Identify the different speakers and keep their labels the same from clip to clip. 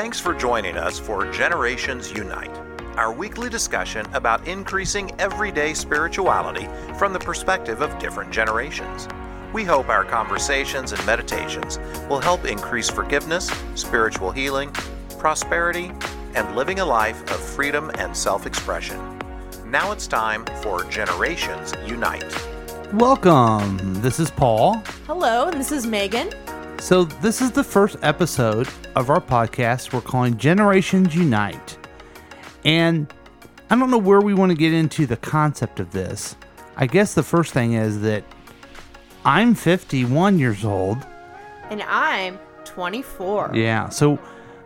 Speaker 1: Thanks for joining us for Generations Unite, our weekly discussion about increasing everyday spirituality from the perspective of different generations. We hope our conversations and meditations will help increase forgiveness, spiritual healing, prosperity, and living a life of freedom and self expression. Now it's time for Generations Unite.
Speaker 2: Welcome. This is Paul.
Speaker 3: Hello, and this is Megan.
Speaker 2: So, this is the first episode of our podcast we're calling Generations Unite. And I don't know where we want to get into the concept of this. I guess the first thing is that I'm 51 years old.
Speaker 3: And I'm 24.
Speaker 2: Yeah. So,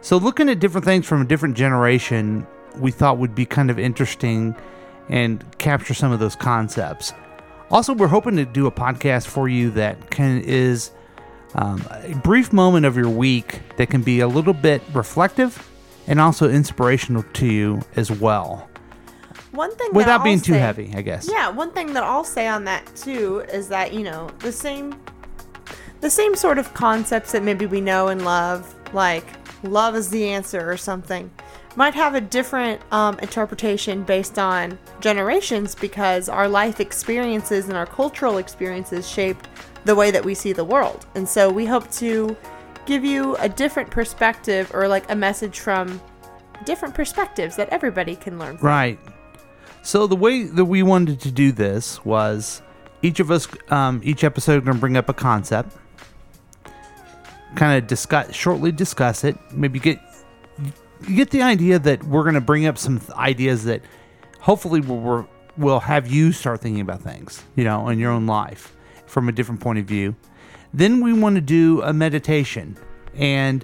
Speaker 2: so looking at different things from a different generation, we thought would be kind of interesting and capture some of those concepts. Also, we're hoping to do a podcast for you that can is um, a brief moment of your week that can be a little bit reflective and also inspirational to you as well,
Speaker 3: One thing that
Speaker 2: without
Speaker 3: I'll
Speaker 2: being too
Speaker 3: say-
Speaker 2: heavy, I guess.
Speaker 3: Yeah, one thing that I'll say on that too is that, you know, the same the same sort of concepts that maybe we know and love, like love is the answer or something, might have a different um, interpretation based on generations because our life experiences and our cultural experiences shape the way that we see the world. And so we hope to give you a different perspective or like a message from different perspectives that everybody can learn from.
Speaker 2: Right. So the way that we wanted to do this was each of us, um, each episode, going to bring up a concept, kind of discuss, shortly discuss it. Maybe get you get the idea that we're going to bring up some th- ideas that hopefully will will- will have you start thinking about things, you know, in your own life from a different point of view. Then we want to do a meditation and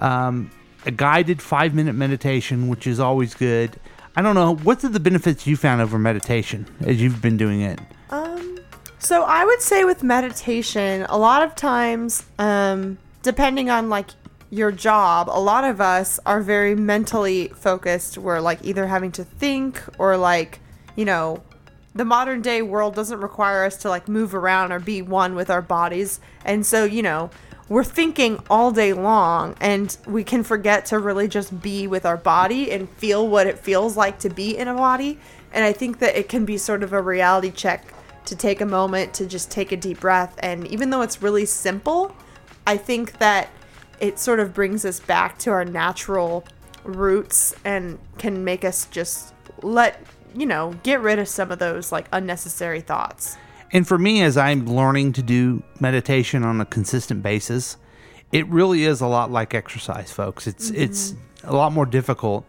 Speaker 2: um, a guided five minute meditation, which is always good. I don't know. What are the benefits you found over meditation as you've been doing it?
Speaker 3: Um, so I would say with meditation, a lot of times, um, depending on like your job, a lot of us are very mentally focused. We're like either having to think or like, you know, the modern day world doesn't require us to like move around or be one with our bodies. And so, you know, we're thinking all day long and we can forget to really just be with our body and feel what it feels like to be in a body. And I think that it can be sort of a reality check to take a moment to just take a deep breath. And even though it's really simple, I think that it sort of brings us back to our natural roots and can make us just let, you know, get rid of some of those like unnecessary thoughts.
Speaker 2: And for me, as I'm learning to do meditation on a consistent basis, it really is a lot like exercise, folks. It's it's a lot more difficult,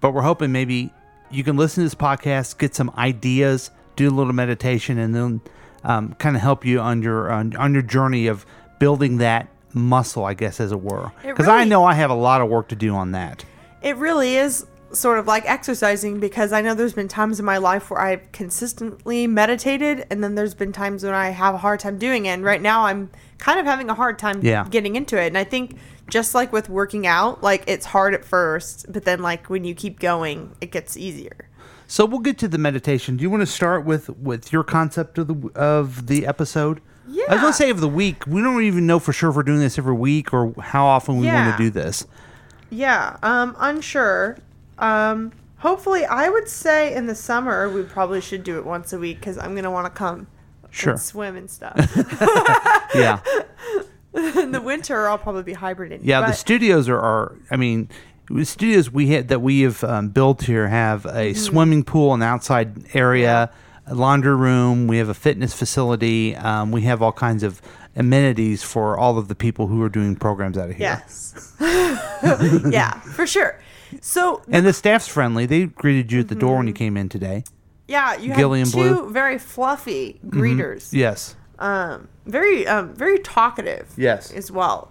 Speaker 2: but we're hoping maybe you can listen to this podcast, get some ideas, do a little meditation, and then um, kind of help you on your on, on your journey of building that muscle, I guess, as it were. Because I know I have a lot of work to do on that.
Speaker 3: It really is sort of like exercising because I know there's been times in my life where I've consistently meditated and then there's been times when I have a hard time doing it. And right now I'm kind of having a hard time
Speaker 2: Yeah.
Speaker 3: getting into it. And I think just like with working out, like it's hard at first, but then like when you keep going, it gets easier.
Speaker 2: So we'll get to the meditation. Do you want to start with with your concept of the of the episode? Yeah. I was gonna say of the week. We don't even know for sure if we're doing this every week or how often we want to do this.
Speaker 3: Yeah, um, unsure. Um, hopefully, I would say in the summer we probably should do it once a week because I'm gonna want to come
Speaker 2: Sure.
Speaker 3: and swim and stuff.
Speaker 2: Yeah,
Speaker 3: in the winter, I'll probably be hibernating.
Speaker 2: yeah. the studios are, are. I mean, the studios we had that we have um, built here have a
Speaker 3: Mm-hmm.
Speaker 2: swimming pool, an outside area, a laundry room. We have a fitness facility. Um, we have all kinds of amenities for all of the people who are doing programs out of here.
Speaker 3: Yes. yeah, for sure. So
Speaker 2: And the staff's friendly. They greeted you at the door
Speaker 3: Mm-hmm.
Speaker 2: when you came in today.
Speaker 3: yeah, you
Speaker 2: Gillian
Speaker 3: have two
Speaker 2: Blue. Mm-hmm.
Speaker 3: very fluffy greeters.
Speaker 2: Yes.
Speaker 3: Um, very um, very talkative.
Speaker 2: Yes.
Speaker 3: As well.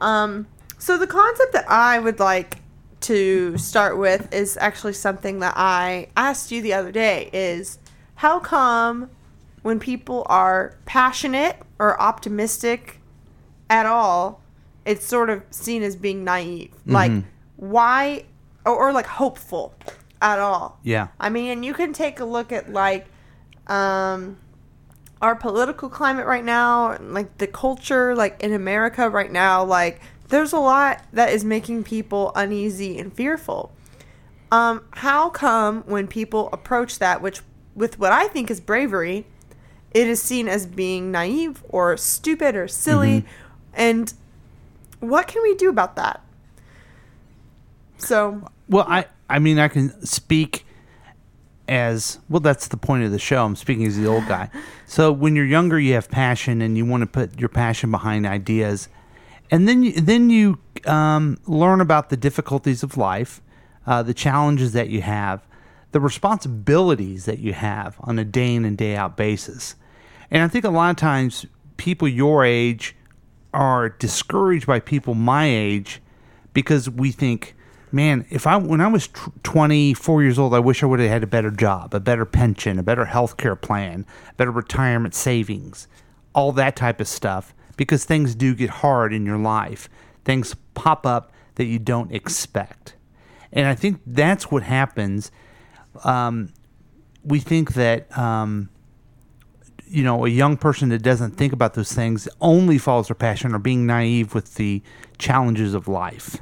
Speaker 3: Um, so the concept that I would like to start with is actually something that I asked you the other day. Is how come when people are passionate or optimistic at all, it's sort of seen as being naive. Like, why, or, or like hopeful at all.
Speaker 2: Yeah.
Speaker 3: I mean, you can take a look at like um, our political climate right now, like the culture, like in America right now, like there's a lot that is making people uneasy and fearful. Um, how come when people approach that, which with what I think is bravery, it is seen as being naive or stupid or silly? And what can we do about that? So,
Speaker 2: Well, I I mean I can speak as well. That's the point of the show. I'm speaking as the old guy. So when you're younger, you have passion and you want to put your passion behind ideas, and then you, then you um, learn about the difficulties of life, uh, the challenges that you have, the responsibilities that you have on a day in and day out basis. And I think a lot of times people your age are discouraged by people my age because we think, man, if I when I was tw 24 years old, I wish I would have had a better job, a better pension, a better health care plan, better retirement savings, all that type of stuff because things do get hard in your life. Things pop up that you don't expect. And I think that's what happens. Um, we think that um, you know, a young person that doesn't think about those things only follows their passion or being naive with the challenges of life.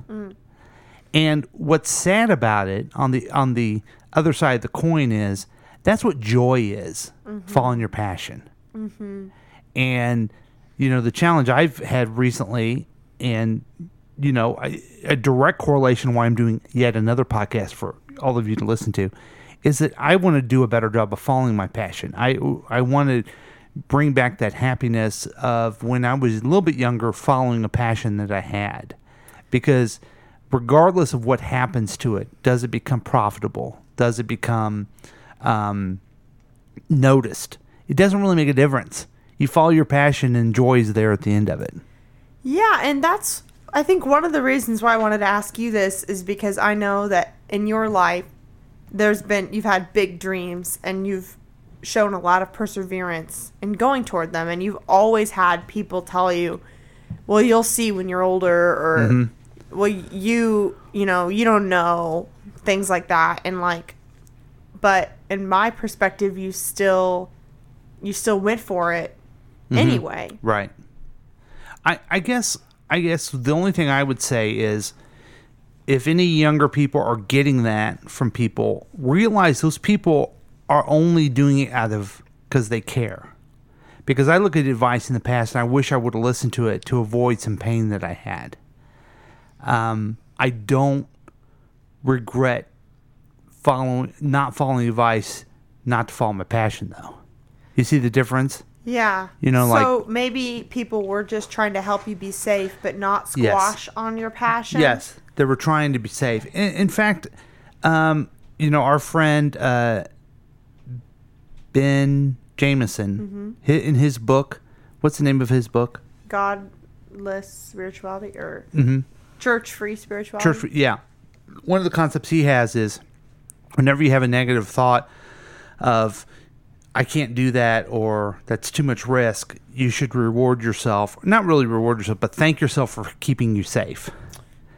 Speaker 2: And what's sad about it on the on the other side of the coin is that's what joy is, mm-hmm. following your passion. Mm-hmm. And you know, the challenge I've had recently, and you know, I, a direct correlation why I'm doing yet another podcast for all of you to listen to, is that I want to do a better job of following my passion. I I want to bring back that happiness of when I was a little bit younger, following a passion that I had, because regardless of what happens to it, does it become profitable? Does it become um, noticed? It doesn't really make a difference. You follow your passion, and joy is there at the end of it.
Speaker 3: Yeah, and that's I think one of the reasons why I wanted to ask you this is because I know that in your life there's been you've had big dreams and you've shown a lot of perseverance in going toward them and you've always had people tell you, "Well, you'll see when you're older," or "Well, you, you know, you don't know." Things like that and like but in my perspective you still you still went for it mm-hmm. anyway.
Speaker 2: Right. I I guess I guess the only thing I would say is if any younger people are getting that from people, realize those people are only doing it out of because they care. Because I look at advice in the past and I wish I would have listened to it to avoid some pain that I had. Um, I don't regret following not following advice not to follow my passion though. You see the difference?
Speaker 3: Yeah.
Speaker 2: You know, like
Speaker 3: so maybe people were just trying to help you be safe, but not
Speaker 2: Yes.
Speaker 3: squash on your passion.
Speaker 2: Yes, they were trying to be safe. In, in fact, um, you know, our friend uh, Ben Jameson, hi in his book, what's the name of his book?
Speaker 3: Godless spirituality or
Speaker 2: Mm-hmm.
Speaker 3: Church free spirituality.
Speaker 2: Church, yeah. One of the concepts he has is whenever you have a negative thought of I can't do that or that's too much risk, you should reward yourself. Not really reward yourself, but thank yourself for keeping you safe.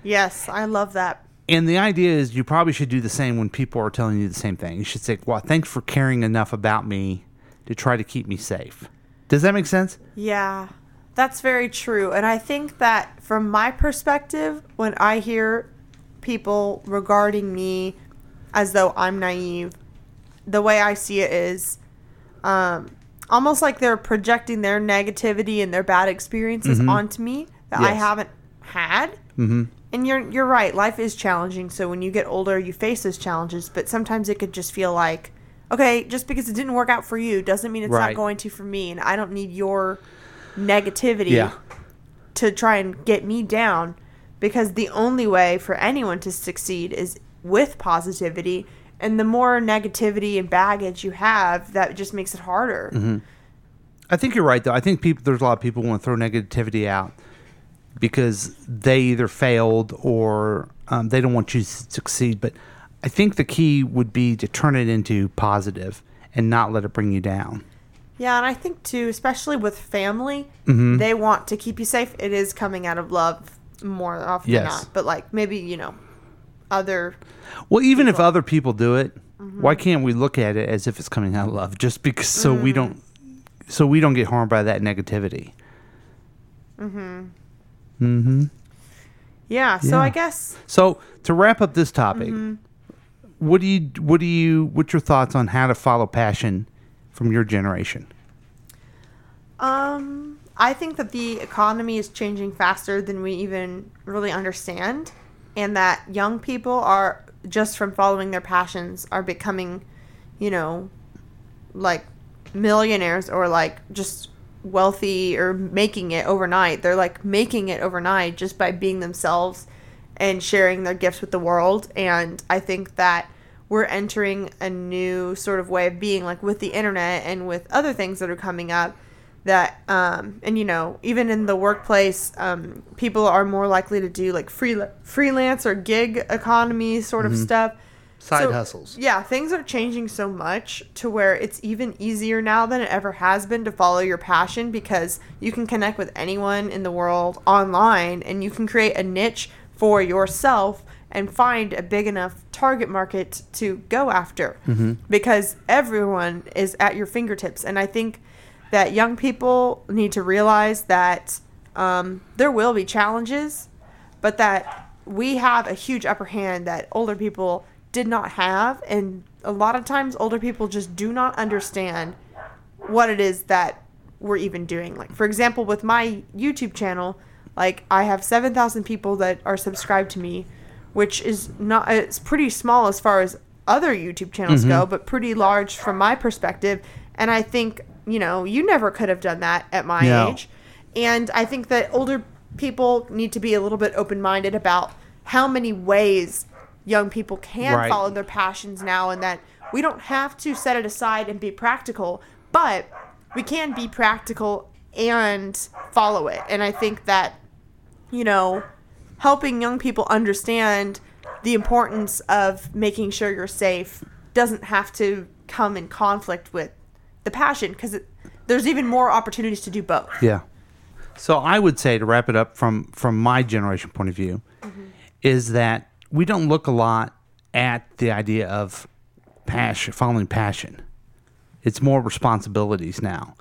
Speaker 3: Yes, I love that.
Speaker 2: And the idea is you probably should do the same when people are telling you the same thing. You should say, "Well, thanks for caring enough about me to try to keep me safe." Does that make sense?
Speaker 3: Yeah, that's very true. And I think that from my perspective, when I hear people regarding me as though I'm naive, the way I see it is um, almost like they're projecting their negativity and their bad experiences onto me that I haven't had. Mm-hmm. And you're you're right. Life is challenging. So when you get older, you face those challenges. But sometimes it could just feel like, okay, just because it didn't work out for you doesn't mean it's
Speaker 2: Right.
Speaker 3: not going to for me. And I don't need your negativity
Speaker 2: Yeah.
Speaker 3: to try and get me down. Because the only way for anyone to succeed is with positivity. And the more negativity and baggage you have, that just makes it harder.
Speaker 2: Mm-hmm. I think you're right, though. I think people there's a lot of people who want to throw negativity out because they either failed or um, they don't want you to succeed. But I think the key would be to turn it into positive and not let it bring you down.
Speaker 3: Yeah, and I think too, especially with family,
Speaker 2: Mm-hmm.
Speaker 3: they want to keep you safe. It is coming out of love more often
Speaker 2: Yes.
Speaker 3: than not. But like maybe, you know, other
Speaker 2: Well, even if other people do it,
Speaker 3: Mm-hmm.
Speaker 2: why can't we look at it as if it's coming out of love? Just because, so
Speaker 3: Mm.
Speaker 2: we don't, so we don't get harmed by that negativity. Mm-hmm. Mm-hmm.
Speaker 3: Yeah. So
Speaker 2: Yeah.
Speaker 3: I guess
Speaker 2: So to wrap up this topic, what do you what do you what's your thoughts on how to follow passion from your generation?
Speaker 3: Um, I think that the economy is changing faster than we even really understand, and that young people are just from following their passions are becoming, you know, like millionaires or like just wealthy or making it overnight. They're like making it overnight just by being themselves and sharing their gifts with the world. And I think that we're entering a new sort of way of being, like with the internet and with other things that are coming up. That um, and you know even in the workplace, um, people are more likely to do like free freelance or gig economy sort of stuff.
Speaker 2: Side
Speaker 3: So-
Speaker 2: hustles.
Speaker 3: Yeah, things are changing so much to where it's even easier now than it ever has been to follow your passion because you can connect with anyone in the world online and you can create a niche for yourself and find a big enough target market to go after. Because everyone is at your fingertips. And I think that young people need to realize that um, there will be challenges but that we have a huge upper hand that older people did not have. And a lot of times older people just do not understand what it is that we're even doing. Like for example with my youtube channel like i have 7000 people that are subscribed to me which is not it's pretty small as far as other youtube channels go mm-hmm. but pretty large from my perspective and i think you know you never could have done that at my
Speaker 2: No.
Speaker 3: age and I think that older people need to be a little bit open minded about how many ways young people can
Speaker 2: Right.
Speaker 3: follow their passions now, and that we don't have to set it aside and be practical, but we can be practical and follow it. And I think that, you know, helping young people understand the importance of making sure you're safe doesn't have to come in conflict with the passion because there's even more opportunities to do both.
Speaker 2: Yeah. So I would say to wrap it up from from my generation point of view mm-hmm. is that we don't look a lot at the idea of passion following passion. It's more responsibilities now.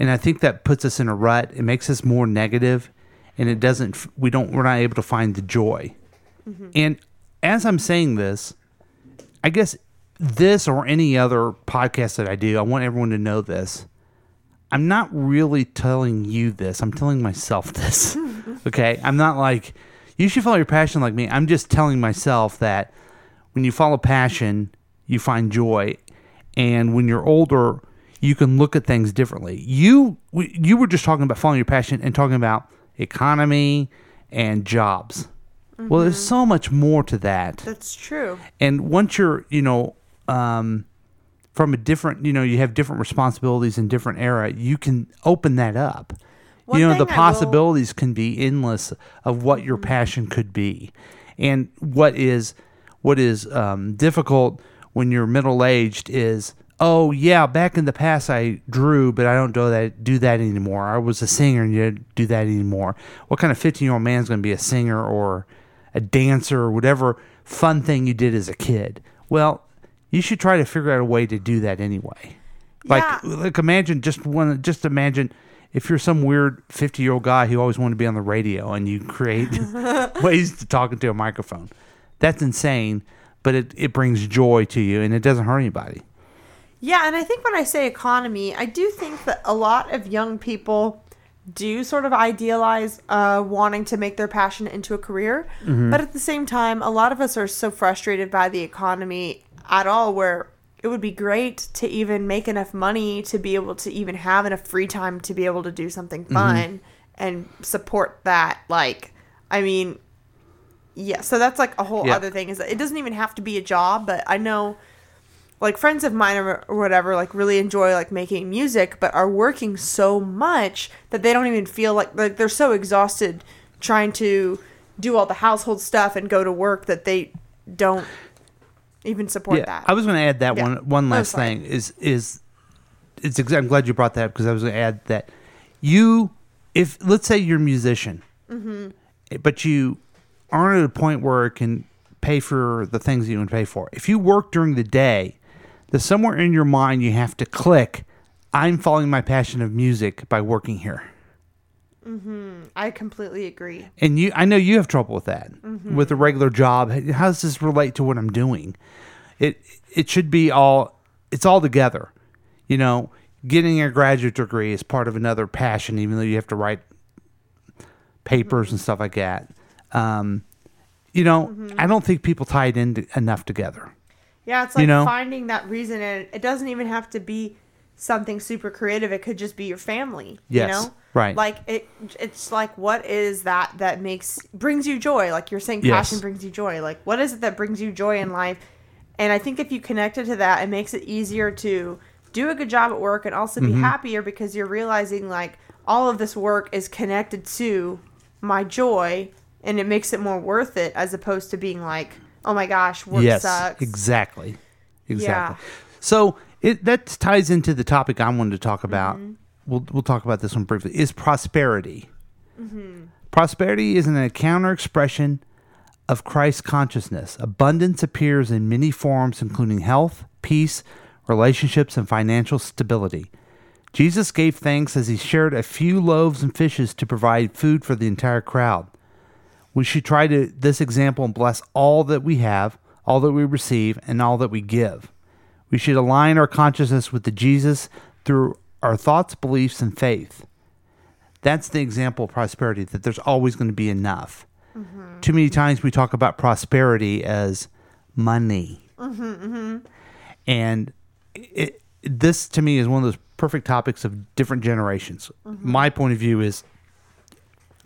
Speaker 2: And I think that puts us in a rut. It makes us more negative and it doesn't we don't we're not able to find the joy. Mm-hmm. And as I'm saying this, I guess this or any other podcast that I do, I want everyone to know this. I'm not really telling you this. I'm telling myself this. okay? I'm not like you should follow your passion like me. I'm just telling myself that when you follow passion, you find joy, and when you're older, you can look at things differently. You you were just talking about following your passion and talking about economy and jobs. Well, there's so much more to that
Speaker 3: That's true.
Speaker 2: and once you're you know um, from a different you know you have different responsibilities in different era you can open that up
Speaker 3: One
Speaker 2: you know the
Speaker 3: I will- Mm-hmm.
Speaker 2: possibilities can be endless of what your passion could be and what is what is um, difficult when you're middle aged is oh yeah back in the past i drew but i don't do that do that anymore. I was a singer and you don't do that anymore. What kind of 15 year old man's going to be a singer or a dancer or whatever fun thing you did as a kid? Well you should try to figure out a way to do that anyway. Like
Speaker 3: Yeah.
Speaker 2: like imagine just one just imagine if you're some weird 50 year old guy who always wanted to be on the radio and you create ways to talk into a microphone. That's insane but it, it brings joy to you and it doesn't hurt anybody
Speaker 3: Yeah, and I think when I say economy, I do think that a lot of young people do sort of idealize uh, wanting to make their passion into a career. But at the same time, a lot of us are so frustrated by the economy at all where it would be great to even make enough money to be able to even have enough free time to be able to do something fun and support that. Like, I mean, yeah, so that's like a whole
Speaker 2: Yeah.
Speaker 3: other thing is that it doesn't even have to be a job, but I know like friends of mine or, or whatever like really enjoy like making music but are working so much that they don't even feel like like they're so exhausted trying to do all the household stuff and go to work that they don't even support that
Speaker 2: I was going to add that
Speaker 3: Yeah.
Speaker 2: one one
Speaker 3: Oh,
Speaker 2: last
Speaker 3: sorry.
Speaker 2: thing is is it's I'm glad you brought that up because I was going to add that you if let's say you're a musician,
Speaker 3: Mm-hmm.
Speaker 2: eh, but you aren't at a point where it can pay for the things you can pay for. If you work during the day, there's somewhere in your mind you have to click. I'm following my passion of music by working here. Mm-hmm.
Speaker 3: I completely agree.
Speaker 2: and you i know you have trouble with that mm-hmm. with a regular job. How does this relate to what i'm doing? It it should be all it's all together. You know getting a graduate degree is part of another passion even though you have to write papers and mm-hmm. stuff like that. Um, you know i don't think people tie it in to- enough together
Speaker 3: Yeah, it's
Speaker 2: You
Speaker 3: like
Speaker 2: know?
Speaker 3: finding that reason, and it doesn't even have to be something super creative. It could just be your family.
Speaker 2: Yes,
Speaker 3: you know,
Speaker 2: right.
Speaker 3: Like it, it's like what is that that makes brings you joy? Like you're saying,
Speaker 2: Yes.
Speaker 3: passion brings you joy. Like what is it that brings you joy in life? And I think if you connect it to that, it makes it easier to do a good job at work and also
Speaker 2: Mm-hmm.
Speaker 3: be happier because you're realizing like all of this work is connected to my joy, and it makes it more worth it as opposed to being like, oh my gosh, work
Speaker 2: yes
Speaker 3: sucks.
Speaker 2: exactly exactly
Speaker 3: Yeah.
Speaker 2: so it that ties into the topic i wanted to talk about
Speaker 3: Mm-hmm.
Speaker 2: we'll, we'll talk about this one briefly is prosperity
Speaker 3: Mm-hmm.
Speaker 2: prosperity is an counter expression of christ consciousness abundance appears in many forms including health peace relationships and financial stability jesus gave thanks as he shared a few loaves and fishes to provide food for the entire crowd we should try to this example and bless all that we have, all that we receive, and all that we give. We should align our consciousness with the Jesus through our thoughts, beliefs, and faith. That's the example of prosperity, that there's always going to be enough. Mm-hmm. Too many times we talk about prosperity as money. Mm-hmm, mm-hmm. And it, this, to me, is one of those perfect topics of different generations. My point of view is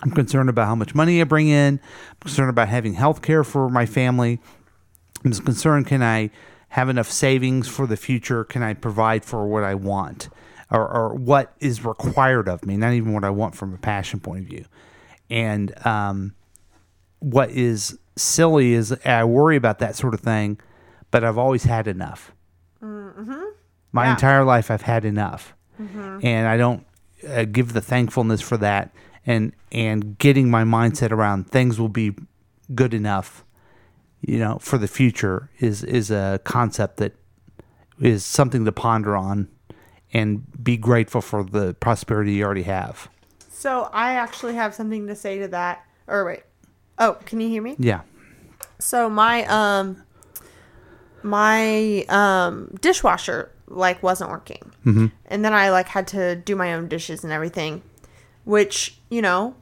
Speaker 2: I'm concerned about how much money I bring in. I'm concerned about having health care for my family. I'm concerned can I have enough savings for the future? Can I provide for what I want or, or what is required of me? Not even what I want from a passion point of view. And um, what is silly is I worry about that sort of thing, but I've always had enough. My
Speaker 3: Yeah.
Speaker 2: entire life, I've had enough, and I don't uh, give the thankfulness for that, and and getting my mindset around things will be good enough, you know, for the future is is a concept that is something to ponder on, and be grateful for the prosperity you already have.
Speaker 3: So I actually have something to say to that. Or wait. Oh, can you hear me?
Speaker 2: Yeah.
Speaker 3: So my um my um dishwasher like wasn't working. Mm-hmm. And then I like had to do my own dishes and everything, which, you know,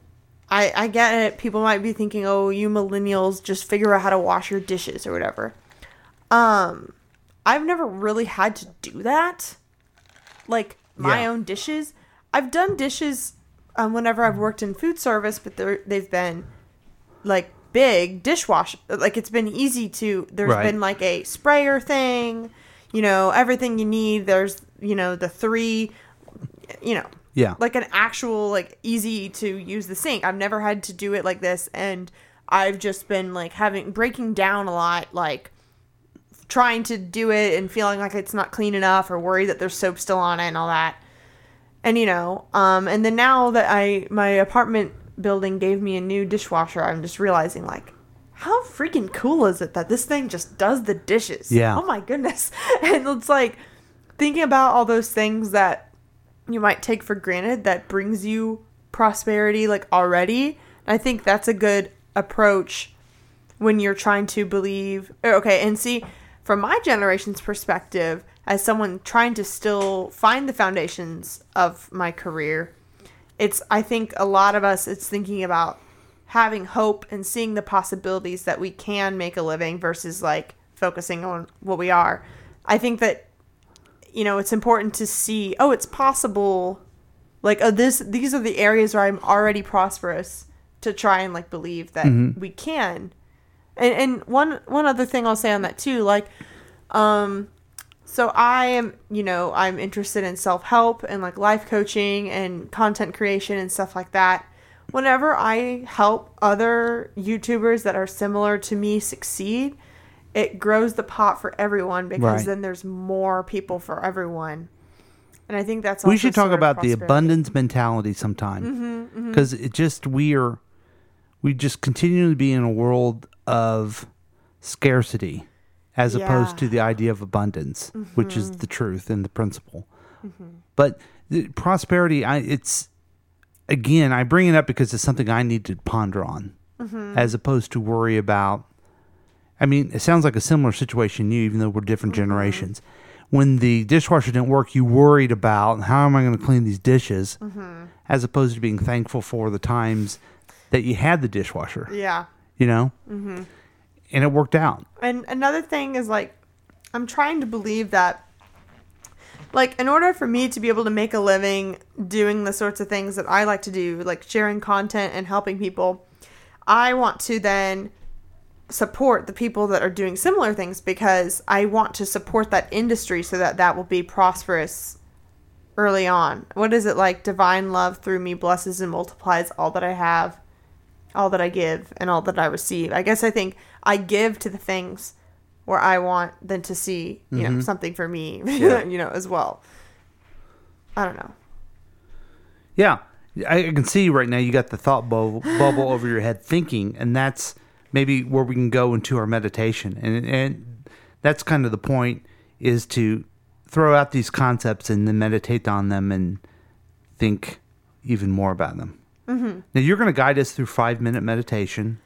Speaker 3: I I get it. People might be thinking, "Oh, you millennials just figure out how to wash your dishes or whatever." Um I've never really had to do that. Like my
Speaker 2: Yeah.
Speaker 3: own dishes. I've done dishes um, whenever I've worked in food service, but they're, they've been like big dishwasher. Like it's been easy to. There's
Speaker 2: Right.
Speaker 3: been like a sprayer thing, you know, everything you need. There's you know the three, you know,
Speaker 2: Yeah.
Speaker 3: like an actual like easy to use the sink. I've never had to do it like this, and I've just been like having breaking down a lot, like trying to do it and feeling like it's not clean enough or worried that there's soap still on it and all that. And you know, um, and then now that I my apartment building gave me a new dishwasher, I'm just realizing like how freaking cool is it that this thing just does the dishes?
Speaker 2: Yeah.
Speaker 3: Oh my goodness. And it's like thinking about all those things that you might take for granted that brings you prosperity like already. I think that's a good approach when you're trying to believe okay and see from my generation's perspective as someone trying to still find the foundations of my career it's i think a lot of us it's thinking about having hope and seeing the possibilities that we can make a living versus like focusing on what we are i think that you know it's important to see oh it's possible like oh this these are the areas where i'm already prosperous to try and like believe that we can. And and one one other thing i'll say on that too like um so i am you know i'm interested in self-help and like life coaching and content creation and stuff like that. Whenever i help other youtubers that are similar to me succeed it grows the pot for everyone because
Speaker 2: Right.
Speaker 3: then there's more people for everyone and i think that's
Speaker 2: we should talk about the abundance mentality sometime
Speaker 3: Mm-hmm,
Speaker 2: because it just we are we just continue to be in a world of scarcity as opposed to the idea of abundance which is
Speaker 3: Mm-hmm.
Speaker 2: the truth and the principle but the prosperity i it's again, I bring it up because it's something I need to ponder on, as opposed to worry about. I mean, it sounds like a similar situation to you, even though we're different generations. When the dishwasher didn't work, you worried about how am I going to clean these dishes, as opposed to being thankful for the times that you had the dishwasher.
Speaker 3: Yeah.
Speaker 2: You know, mm-hmm. and it worked out.
Speaker 3: And another thing is like, I'm trying to believe that, like, in order for me to be able to make a living doing the sorts of things that I like to do, like sharing content and helping people, I want to then support the people that are doing similar things because I want to support that industry so that that will be prosperous early on. What is it like? Divine love through me blesses and multiplies all that I have, all that I give, and all that I receive. I guess I think I give to the things where I want them to see, you know, mm-hmm. something for me, you know, as well. I don't know.
Speaker 2: Yeah, I I can see right now you got the thought bubble, bubble over your head thinking, and that's maybe where we can go into our meditation, and and that's kind of the point is to throw out these concepts and then meditate on them and think even more about them. Mm-hmm. Now you're going to guide us through five minute meditation,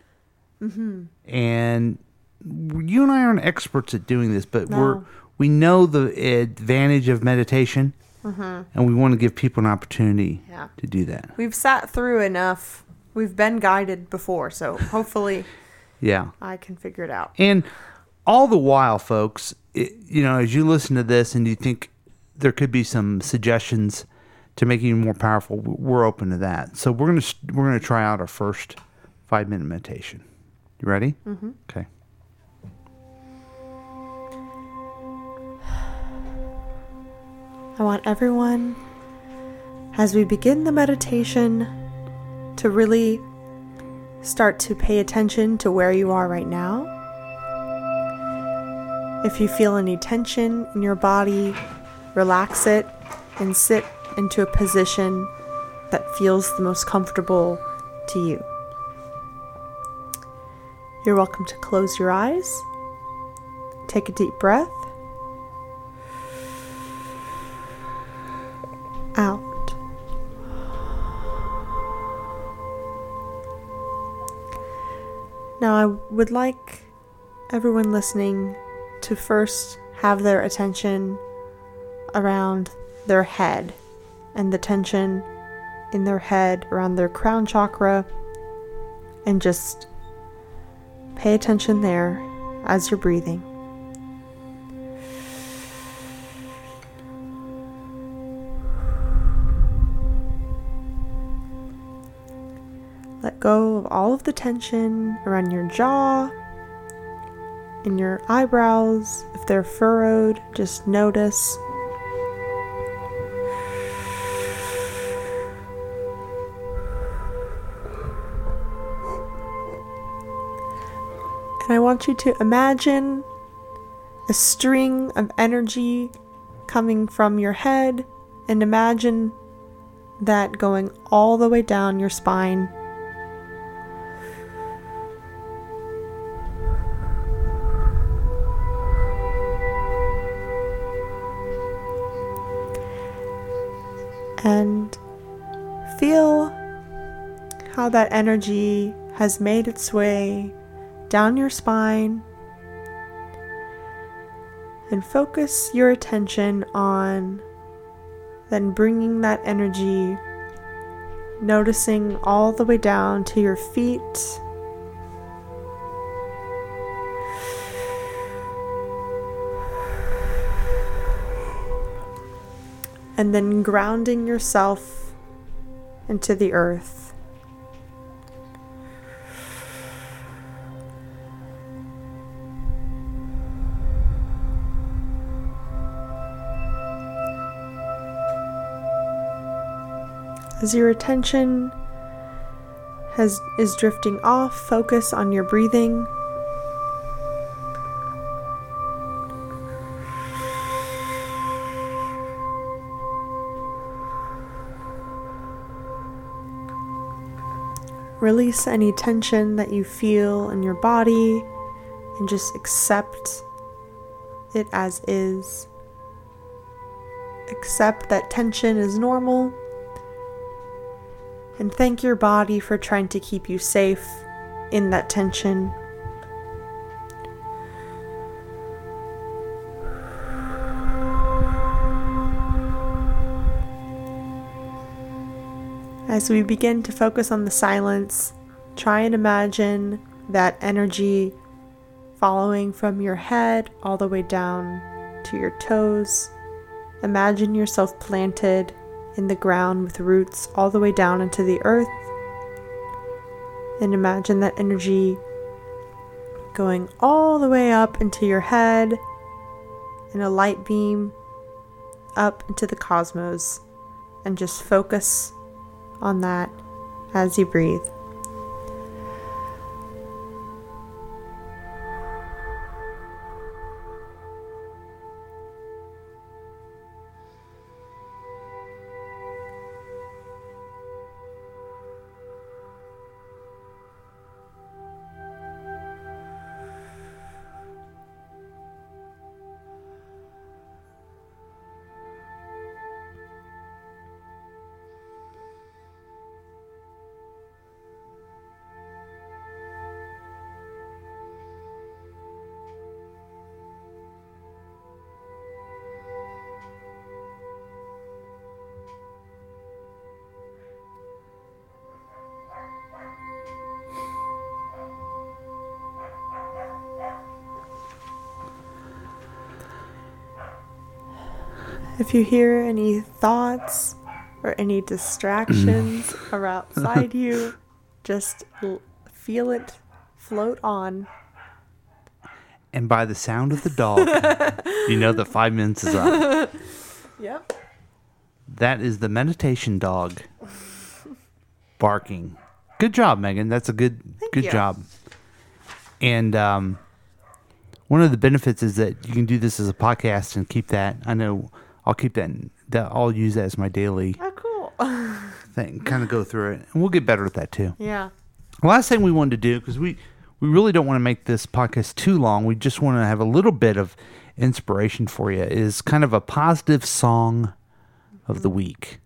Speaker 2: mm-hmm. and you and I aren't experts at doing this, but we're we know the advantage of meditation, and we want to give people an opportunity
Speaker 3: Yeah.
Speaker 2: to do that.
Speaker 3: We've sat through enough. We've been guided before, so hopefully
Speaker 2: Yeah.
Speaker 3: I can figure it out.
Speaker 2: And all the while, folks, it, you know, as you listen to this and you think there could be some suggestions to make you more powerful, we're open to that. So we're gonna we're gonna try out our first five minute meditation. You ready? Mm-hmm. Okay.
Speaker 3: I want everyone, as we begin the meditation, to really start to pay attention to where you are right now. If you feel any tension in your body, relax it and sit into a position that feels the most comfortable to you. You're welcome to close your eyes, take a deep breath. out. Now, I would like everyone listening to first have their attention around their head and the tension in their head around their crown chakra and just pay attention there as you're breathing. Go of all of the tension around your jaw, and your eyebrows. If they're furrowed, just notice. And I want you to imagine a string of energy coming from your head and imagine that going all the way down your spine. That energy has made its way down your spine. And focus your attention on then bringing that energy, noticing all the way down to your feet. And then grounding yourself into the earth. As your attention has is drifting off, focus on your breathing. Release any tension that you feel in your body and just accept it as is. Accept that tension is normal And thank your body for trying to keep you safe in that tension. As we begin to focus on the silence, try and imagine that energy following from your head all the way down to your toes. Imagine yourself planted in the ground with roots all the way down into the earth. And imagine that energy going all the way up into your head in a light beam up into the cosmos. And just focus on that as you breathe. If you hear any thoughts or any distractions are outside you, just l- feel it float on.
Speaker 2: And by the sound of the dog, you know that five minutes is up.
Speaker 3: Yep.
Speaker 2: That is the meditation dog barking. Good job, Megan. That's a good good
Speaker 3: you.
Speaker 2: job. And um, one of the benefits is that you can do this as a podcast and keep that. I know I'll keep that. in, That I'll use that as my daily
Speaker 3: Oh, cool.
Speaker 2: thing. Kind of go through it, and we'll get better at that too.
Speaker 3: yeah.
Speaker 2: Last thing we wanted to do because we we really don't want to make this podcast too long. We just want to have a little bit of inspiration for you. Is kind of a positive song of the week.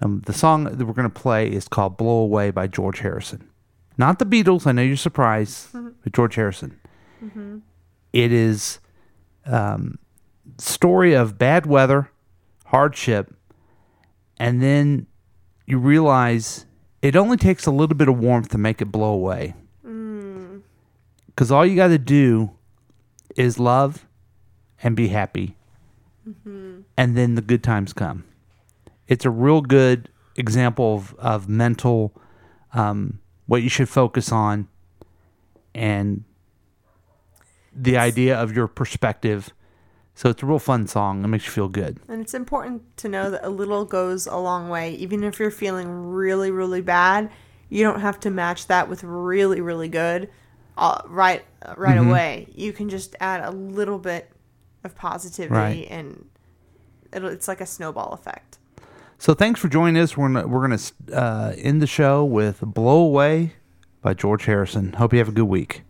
Speaker 2: Um, the song that we're going to play is called "Blow Away" by George Harrison. Not the Beatles. I know you're surprised, but George Harrison. It is um, story of bad weather, hardship, and then you realize it only takes a little bit of warmth to make it blow away. Because all you got to do is love and be happy, and then the good times come. It's a real good example of, of mental, um, what you should focus on, and the idea of your perspective. So it's a real fun song. It makes you feel good.
Speaker 3: And it's important to know that a little goes a long way. Even if you're feeling really, really bad, you don't have to match that with really, really good uh, right uh, right
Speaker 2: Mm-hmm.
Speaker 3: away. You can just add a little bit of positivity,
Speaker 2: Right.
Speaker 3: and it'll, it's like a snowball effect.
Speaker 2: So thanks for joining us. We're gonna, we're going to uh, end the show with "Blow Away" by George Harrison. Hope you have a good week.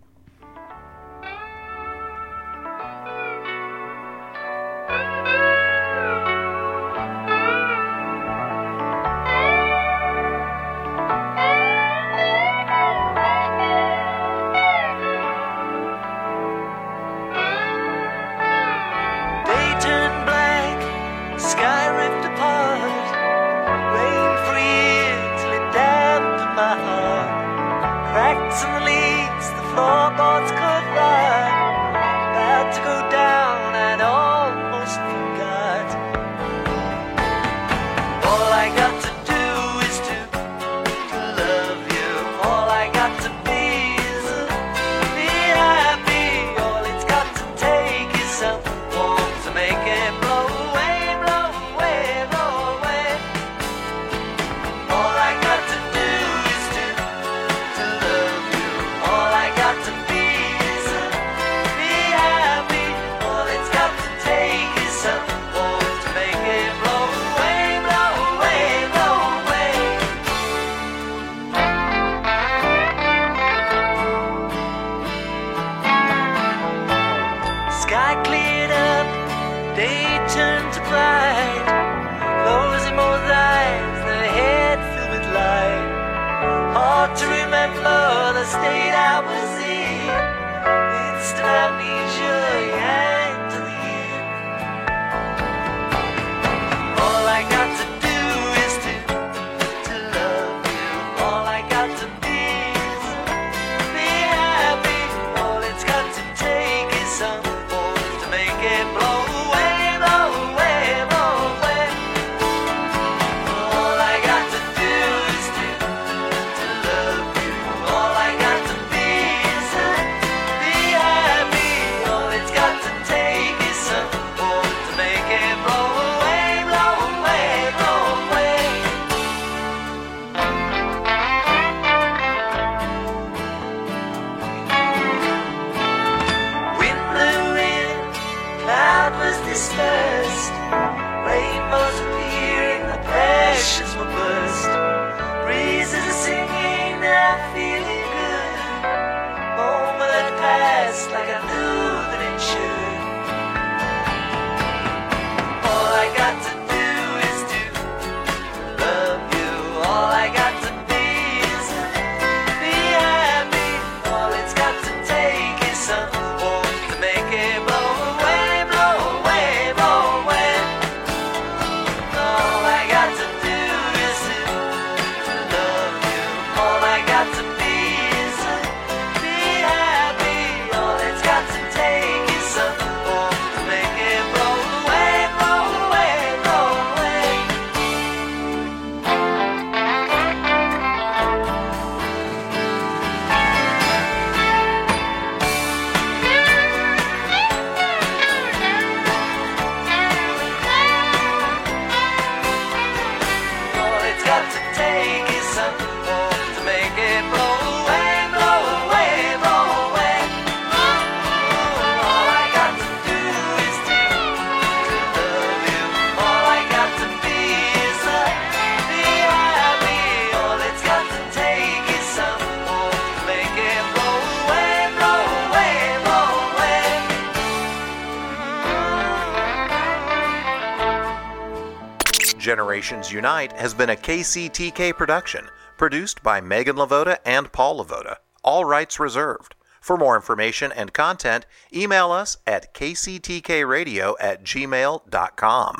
Speaker 1: Generations Unite has been a KCTK production, produced by Megan Lavoda and Paul Lavoda. All rights reserved. For more information and content, email us at kctkradio at gmail.com.